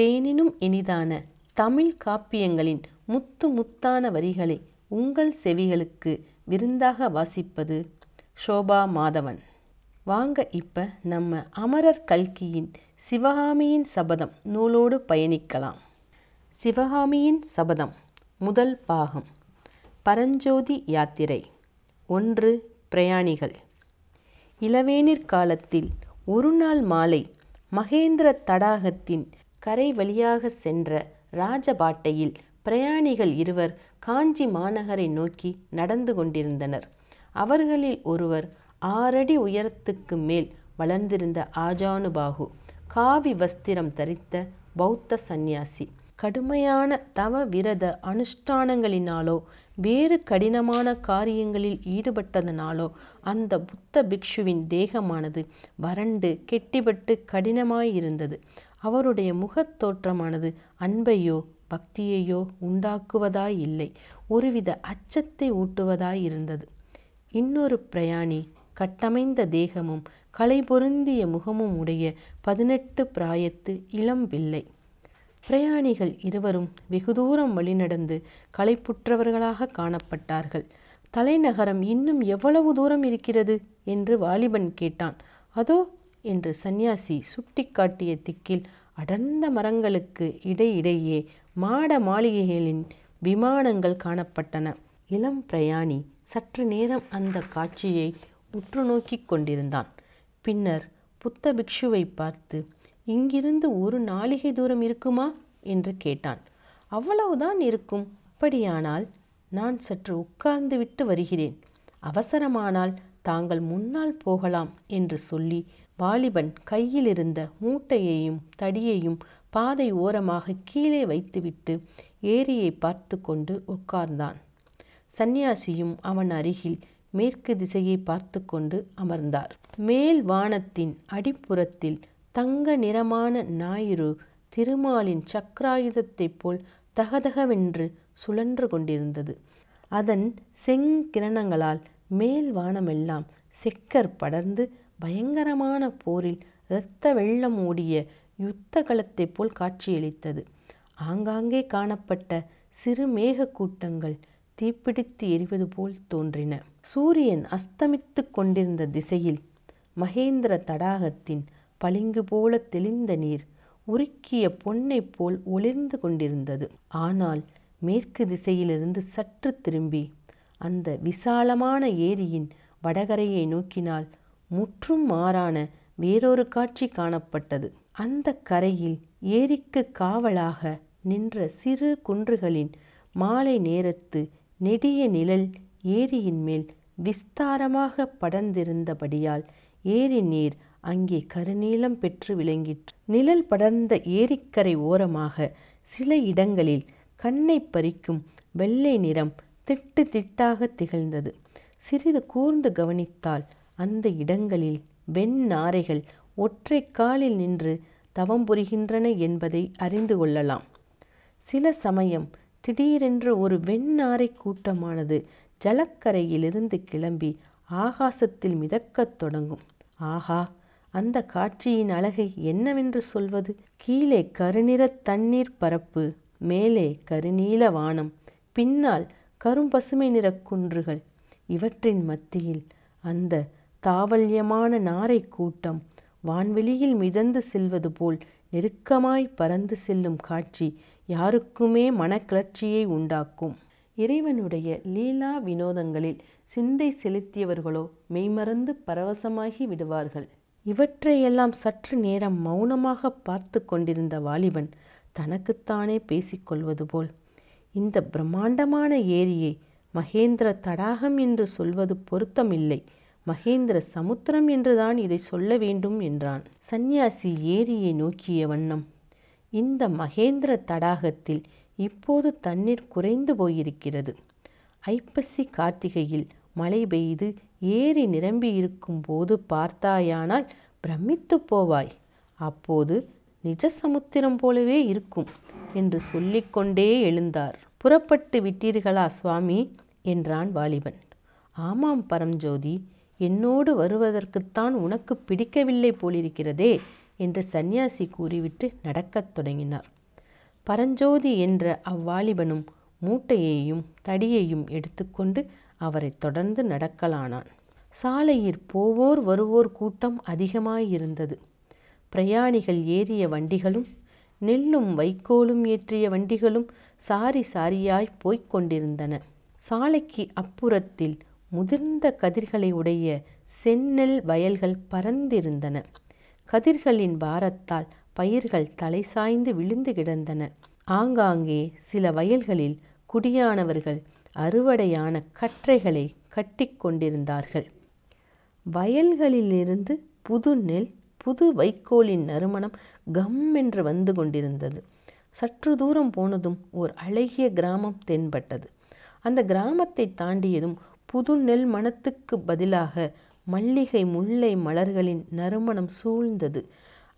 தேனினும் இனிதான தமிழ் காப்பியங்களின் முத்து முத்தான வரிகளை உங்கள் செவிகளுக்கு விருந்தாக வாசிப்பது ஷோபா மாதவன். வாங்க இப்ப நம்ம அமரர் கல்கியின் சிவகாமியின் சபதம் நூலோடு பயணிக்கலாம். சிவகாமியின் சபதம் முதல் பாகம் பரஞ்சோதி யாத்திரை ஒன்று பிரயாணிகள். இளவேனிற் காலத்தில் ஒரு நாள் மாலை மகேந்திர தடாகத்தின் கரை வழியாக சென்ற ராஜபாட்டையில் பிரயாணிகள் இருவர் காஞ்சி மாநகரை நோக்கி நடந்து கொண்டிருந்தனர். அவர்களில் ஒருவர் ஆறடி உயரத்துக்கு மேல் வளர்ந்திருந்த ஆஜானுபாகு காவி வஸ்திரம் தரித்த பௌத்த சந்நியாசி. கடுமையான தவ விரத அனுஷ்டானங்களினாலோ வேறு கடினமான காரியங்களில் ஈடுபட்டதனாலோ அந்த புத்த பிக்ஷுவின் தேகமானது வறண்டு கெட்டிபட்டு கடினமாயிருந்தது. அவருடைய முகத் தோற்றமானது அன்பையோ பக்தியையோ உண்டாக்குவதாயில்லை ஒருவித அச்சத்தை ஊட்டுவதாயிருந்தது இன்னொரு பிரயாணி கட்டமைந்த தேகமும் களை பொருந்திய முகமும் உடைய பதினெட்டு பிராயத்து இளம் பிள்ளை பிரயாணிகள் இருவரும் வெகு தூரம் வழிநடந்து களைப்புற்றவர்களாக காணப்பட்டார்கள். தலைநகரம் இன்னும் எவ்வளவு தூரம் இருக்கிறது? என்று வாலிபன் கேட்டான். அதோ என்று சந்நியாசி சுட்டிக்காட்டிய திக்கில் அடர்ந்த மரங்களுக்கு இடையிடையே மாட மாளிகைகளின் விமானங்கள் காணப்பட்டன. இளம் பிரயாணி சற்று நேரம் அந்த காட்சியை உற்று நோக்கி கொண்டிருந்தான். பின்னர் புத்த பிக்ஷுவை பார்த்து இங்கிருந்து ஒரு நாளிகை தூரம் இருக்குமா? என்று கேட்டான். அவ்வளவுதான் இருக்கும். அப்படியானால் நான் சற்று உட்கார்ந்து விட்டு வருகிறேன். அவசரமானால் தாங்கள் முன்னால் போகலாம் என்று சொல்லி வாலிபன் கையில் இருந்த மூட்டையையும் தடியையும் பாதை ஓரமாக கீழே வைத்துவிட்டு ஏரியை பார்த்து கொண்டு உட்கார்ந்தான். சந்நியாசியும் அவன் அருகில் மேற்கு திசையை பார்த்து கொண்டு அமர்ந்தார். மேல் வானத்தின் அடிப்புறத்தில் தங்க நிறமான ஞாயிறு திருமாலின் சக்கராயுதத்தைப் போல் தகதகவென்று சுழன்று கொண்டிருந்தது. அதன் செங்கிரணங்களால் மேல் வானமெல்லாம் செக்கர் படர்ந்து பயங்கரமான போரில் இரத்த வெள்ளம் ஓடிய யுத்த களத்தைப் போல் காட்சியளித்தது. ஆங்காங்கே காணப்பட்ட சிறு மேக கூட்டங்கள் தீப்பிடித்து எரிவது போல் தோன்றின. சூரியன் அஸ்தமித்து கொண்டிருந்த திசையில் மகேந்திர தடாகத்தின் பளிங்கு போல தெளிந்த நீர் உருக்கிய பொன்னைப் போல் ஒளிர்ந்து கொண்டிருந்தது. ஆனால் மேற்கு திசையிலிருந்து சற்று திரும்பி அந்த விசாலமான ஏரியின் வடகரையை நோக்கினால் முற்றும் மாறான வேறொரு காட்சி காணப்பட்டது. அந்த கரையில் ஏரிக்கு காவலாக நின்ற சிறு குன்றுகளின் மாலை நேரத்து நெடிய நிழல் ஏரியின் மேல் விஸ்தாரமாக படர்ந்திருந்தபடியால் ஏரி நீர் அங்கே கருநீளம் பெற்று விளங்கிற்று. நிழல் படர்ந்த ஏரிக்கரை ஓரமாக சில இடங்களில் கண்ணை பறிக்கும் வெள்ளை நிறம் திட்டு திட்டாக திகழ்ந்தது. சிறிது கூர்ந்து கவனித்தால் அந்த இடங்களில் வெண்ணாரைகள் ஒற்றை காலில் நின்று தவம் புரிகின்றன என்பதை அறிந்து கொள்ளலாம். சில சமயம் திடீரென்று ஒரு வெண்ணாரை கூட்டமானது ஜலக்கரையிலிருந்து கிளம்பி ஆகாசத்தில் மிதக்கத் தொடங்கும். ஆஹா! அந்த காட்சியின் அழகை என்னவென்று சொல்வது? கீழே கருநிற தண்ணீர் பரப்பு மேலே கருநீல வானம் பின்னால் கரும்பசுமை நிற குன்றுகள். இவற்றின் மத்தியில் அந்த தாவல்யமான நாரை கூட்டம் வான்வெளியில் மிதந்து செல்வது போல் நெருக்கமாய் பறந்து செல்லும் காட்சி யாருக்குமே மனக்கிளர்ச்சியை உண்டாக்கும். இறைவனுடைய லீலா வினோதங்களில் சிந்தை செலுத்தியவர்களோ மெய்மறந்து பரவசமாகி விடுவார்கள். இவற்றையெல்லாம் சற்று நேரம் மௌனமாக பார்த்து கொண்டிருந்த வாலிபன் தனக்குத்தானே பேசிக்கொள்வது போல் இந்த பிரம்மாண்டமான ஏரியை மகேந்திர தடாகம் என்று சொல்வது பொருத்தமில்லை. மகேந்திர சமுத்திரம் என்றுதான் இதை சொல்ல வேண்டும் என்றான். சந்நியாசி ஏரியை நோக்கிய வண்ணம். இந்த மகேந்திர தடாகத்தில் இப்போது தண்ணீர் குறைந்து போயிருக்கிறது. ஐப்பசி கார்த்திகையில் மழை பெய்து ஏரி நிரம்பி இருக்கும் போது பார்த்தாயானால் பிரமித்து போவாய். அப்போது நிஜ சமுத்திரம் போலவே இருக்கும் என்று சொல்லிக்கொண்டே எழுந்தார். புறப்பட்டு விட்டீர்களா சுவாமி? என்றான் வாலிபன். ஆமாம் பரம்ஜோதி என்னோடு வருவதற்குத்தான் உனக்கு பிடிக்கவில்லை போலிருக்கிறதே என்று சந்நியாசி கூறிவிட்டு நடக்கத் தொடங்கினார். பரஞ்சோதி என்ற அவ்வாலிபனும் மூட்டையையும் தடியையும் எடுத்துக்கொண்டு அவரை தொடர்ந்து நடக்கலானான். சாலையில் போவோர் வருவோர் கூட்டம் அதிகமாயிருந்தது. பிரயாணிகள் ஏறிய வண்டிகளும் நெல்லும் வைக்கோலும் ஏற்றிய வண்டிகளும் சாரி சாரியாய் போய்க் கொண்டிருந்தன. சாலைக்கு அப்புறத்தில் முதிர்ந்த கதிர்களை உடைய செந்நெல் வயல்கள் பறந்திருந்தன. கதிர்களின் பாரத்தால் பயிர்கள் தலை சாய்ந்து விழுந்து கிடந்தன. ஆங்காங்கே சில வயல்களில் குடியானவர்கள் அறுவடையான கற்றைகளை கட்டி கொண்டிருந்தார்கள். வயல்களிலிருந்து புது நெல் புது வைக்கோலின் நறுமணம் கம் என்று வந்து கொண்டிருந்தது. சற்று தூரம் போனதும் ஓர் அழகிய கிராமம் தென்பட்டது. அந்த கிராமத்தை தாண்டியதும் புது நெல் மணத்துக்கு பதிலாக மல்லிகை முல்லை மலர்களின் நறுமணம் சூழ்ந்தது.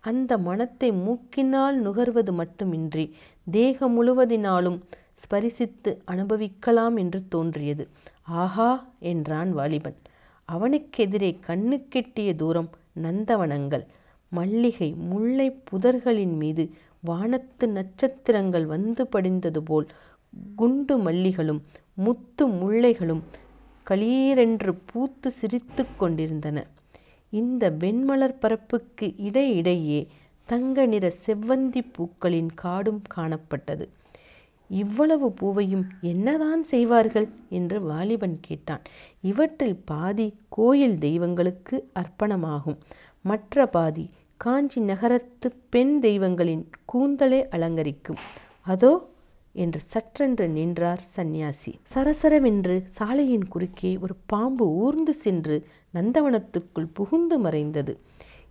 அந்த மனத்தை மூக்கினால் நுகர்வது மட்டுமின்றி தேகம் முழுவதினாலும் ஸ்பரிசித்து அனுபவிக்கலாம் என்று தோன்றியது. ஆஹா! என்றான் வாலிபன். அவனுக்கெதிரே கண்ணுக்கெட்டிய தூரம் நந்தவனங்கள் மல்லிகை முல்லை புதர்களின் மீது வானத்து நட்சத்திரங்கள் வந்து படிந்தது போல் குண்டு மல்லிகளும் முத்து முல்லைகளும் களீரென்று பூத்து சிரித்து கொண்டிருந்தன. இந்த வெண்மலர் பரப்புக்கு இடையிடையே தங்க நிற செவ்வந்தி பூக்களின் காடும் காணப்பட்டது. இவ்வளவு பூவையும் என்னதான் செய்வார்கள்? என்று வாலிபன் கேட்டான். இவற்றில் பாதி கோயில் தெய்வங்களுக்கு அர்ப்பணமாகும். மற்ற பாதி காஞ்சி நகரத்து பெண் தெய்வங்களின் கூந்தலை அலங்கரிக்கும். அதோ என்று சற்றென்று நின்றார் சந்நியாசி. சரசரவென்று சாலையின் குறுக்கே ஒரு பாம்பு ஊர்ந்து சென்று நந்தவனத்துக்குள் புகுந்து மறைந்தது.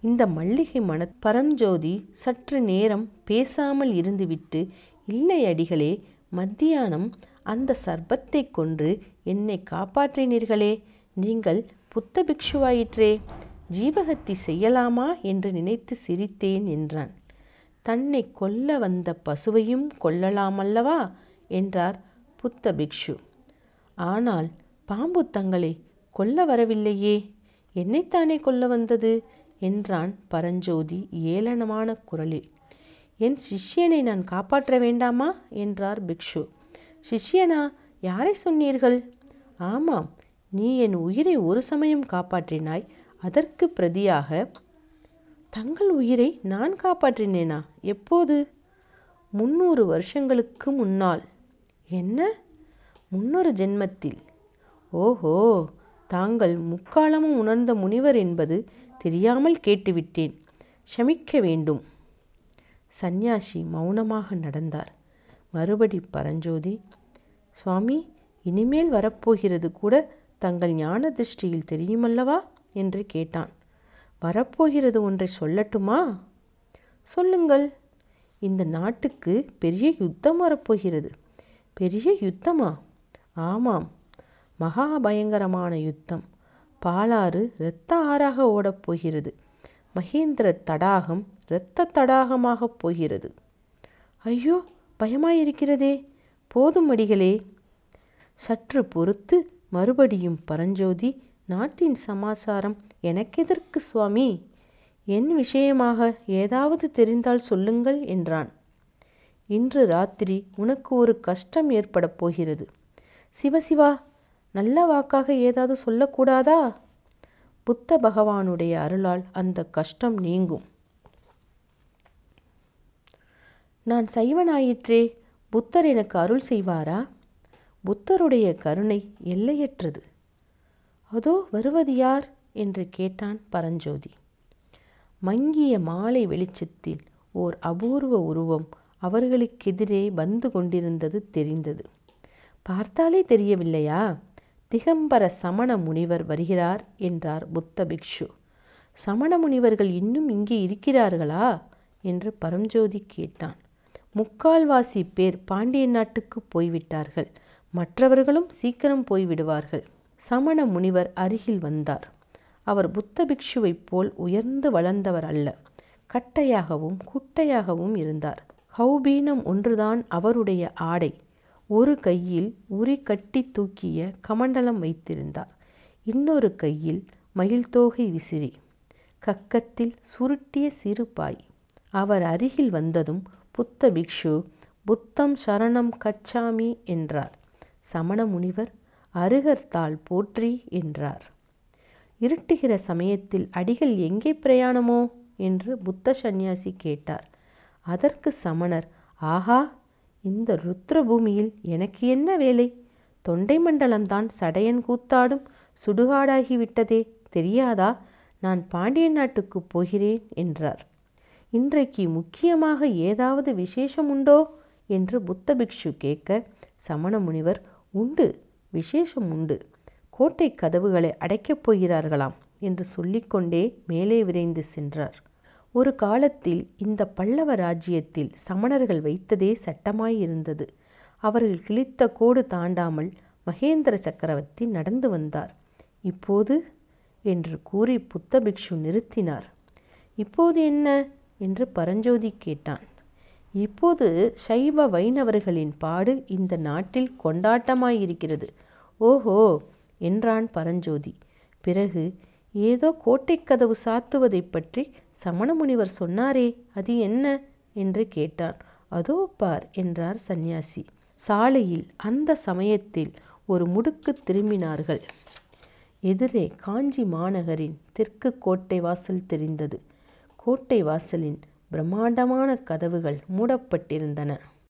இந்த மல்லிகை மன பரஞ்சோதி சற்று நேரம் பேசாமல் இருந்துவிட்டு இல்லை அடிகளே மத்தியானம் அந்த சர்பத்தை கொன்று என்னை காப்பாற்றினீர்களே நீங்கள் புத்த பிக்ஷுவாயிற்றே ஜீவகத்தி செய்யலாமா? என்று நினைத்து சிரித்தேன் என்றான். தன்னை கொல்ல வந்த பசுவையும் கொல்லலாமல்லவா? என்றார் புத்த பிக்ஷு. ஆனால் பாம்பு தங்களை கொல்ல வரவில்லையே என்னைத்தானே கொல்ல வந்தது? என்றான் பரஞ்சோதி ஏளனமான குரலில். என் சிஷ்யனை நான் காப்பாற்ற வேண்டாமா? என்றார் பிக்ஷு. சிஷ்யனா யாரை சொன்னீர்கள்? ஆமாம் நீ என் உயிரை ஒரு சமயம் காப்பாற்றினாய் அதற்கு பிரதியாக தங்கள் உயிரை நான் காப்பாற்றினேனா? எப்போது? முன்னூறு வருஷங்களுக்கு முன்னால். என்ன? முன்னொரு ஜென்மத்தில். ஓஹோ! தாங்கள் முக்காலமும் உணர்ந்த முனிவர் என்பது தெரியாமல் கேட்டுவிட்டேன். ஷமிக்க வேண்டும். சந்நியாசி மௌனமாக நடந்தார். மறுபடி பரஞ்சோதி சுவாமி இனிமேல் வரப்போகிறது கூட தங்கள் ஞான திருஷ்டியில் தெரியுமல்லவா? என்று கேட்டான். வரப்போகிறது ஒன்றை சொல்லட்டுமா? சொல்லுங்கள். இந்த நாட்டுக்கு பெரிய யுத்தம் வரப்போகிறது. பெரிய யுத்தமா? ஆமாம். மகா பயங்கரமான யுத்தம். பாலாறு இரத்த ஆறாக ஓடப்போகிறது மகேந்திர தடாகம் இரத்த தடாகமாகப் போகிறது. ஐயோ பயமாயிருக்கிறதே. போதும் அடிகளே. சற்று பொறுத்து மறுபடியும் பரஞ்சோதி நாட்டின் சமாசாரம் எனக்கெதற்கு சுவாமி? என் விஷயமாக ஏதாவது தெரிந்தால் சொல்லுங்கள் என்றான். இன்று ராத்திரி உனக்கு ஒரு கஷ்டம் ஏற்பட போகிறது. சிவசிவா நல்ல வாக்காக ஏதாவது சொல்லக்கூடாதா? புத்த பகவானுடைய அருளால் அந்த கஷ்டம் நீங்கும். நான் சைவனாயிற்றே புத்தர் எனக்கு அருள் செய்வாரா? புத்தருடைய கருணை எல்லையற்றது. அதோ வருவது யார்? என்று கேட்டான் பரஞ்சோதி. மங்கிய மாலை வெளிச்சத்தில் ஓர் அபூர்வ உருவம் அவர்களுக்கெதிரே வந்து கொண்டிருந்தது தெரிந்தது. பார்த்தாலே தெரியவில்லையா? திகம்பர சமண முனிவர் வருகிறார் என்றார் புத்த பிக்ஷு. சமண முனிவர்கள் இன்னும் இங்கே இருக்கிறார்களா? என்று பரஞ்சோதி கேட்டான். முக்கால்வாசி பேர் பாண்டிய நாட்டுக்கு போய்விட்டார்கள். மற்றவர்களும் சீக்கிரம் போய்விடுவார்கள். சமண முனிவர் அருகில் வந்தார். அவர் புத்த பிக்ஷுவைப் போல் உயர்ந்து வளர்ந்தவர் அல்ல. கட்டையாகவும் குட்டையாகவும் இருந்தார். ஹௌபீனம் ஒன்றுதான் அவருடைய ஆடை. ஒரு கையில் உரி கட்டி தூக்கிய கமண்டலம் வைத்திருந்தார். இன்னொரு கையில் மயில் தோகை விசிறி. கக்கத்தில் சுருட்டிய சிறு பாய் அவர் அருகில் வந்ததும் புத்த பிக்ஷு புத்தம் சரணம் கச்சாமி என்றார். சமண முனிவர் அருகர்த்தாள் போற்றி என்றார். இருட்டுகிற சமயத்தில் அடிகள் எங்கே பிரயாணமோ? என்று புத்த சந்நியாசி கேட்டார். அதற்கு சமணர் ஆஹா இந்த ருத்ரபூமியில் எனக்கு என்ன வேலை? தொண்டை மண்டலம்தான் சடையன் கூத்தாடும் சுடுகாடாகிவிட்டதே தெரியாதா? நான் பாண்டிய நாட்டுக்கு போகிறேன் என்றார். இன்றைக்கு முக்கியமாக ஏதாவது விசேஷம் உண்டோ? என்று புத்த பிக்ஷு கேட்க சமண முனிவர் உண்டு. விசேஷம் உண்டு. கோட்டை கதவுகளை அடைக்கப் போகிறார்களாம் என்று சொல்லிக்கொண்டே மேலே விரைந்து சென்றார். ஒரு காலத்தில் இந்த பல்லவ ராஜ்யத்தில் சமணர்கள் வைத்ததே சட்டமாயிருந்தது. அவர்கள் கிழித்த கோடு தாண்டாமல் மகேந்திர சக்கரவர்த்தி நடந்து வந்தார். இப்போது? என்று கூறி புத்த பிக்ஷு நிறுத்தினார். இப்போது என்ன? என்று பரஞ்சோதி கேட்டான். இப்போது சைவ வைணவர்களின் பாடு இந்த நாட்டில் கொண்டாட்டமாயிருக்கிறது. ஓஹோ! என்றான் பரஞ்சோதி. பிறகு ஏதோ கோட்டைக் கதவு சாத்துவதைப் பற்றி சமண முனிவர் சொன்னாரே அது என்ன? என்று கேட்டான். அதோ பார் என்றார் சந்நியாசி. சாலையில் அந்த சமயத்தில் ஒரு முடுக்கு திரும்பினார்கள். எதிரே காஞ்சி மாநகரின் தெற்கு கோட்டை வாசல் தெரிந்தது. கோட்டை வாசலின் பிரம்மாண்டமான கதவுகள் மூடப்பட்டிருந்தன.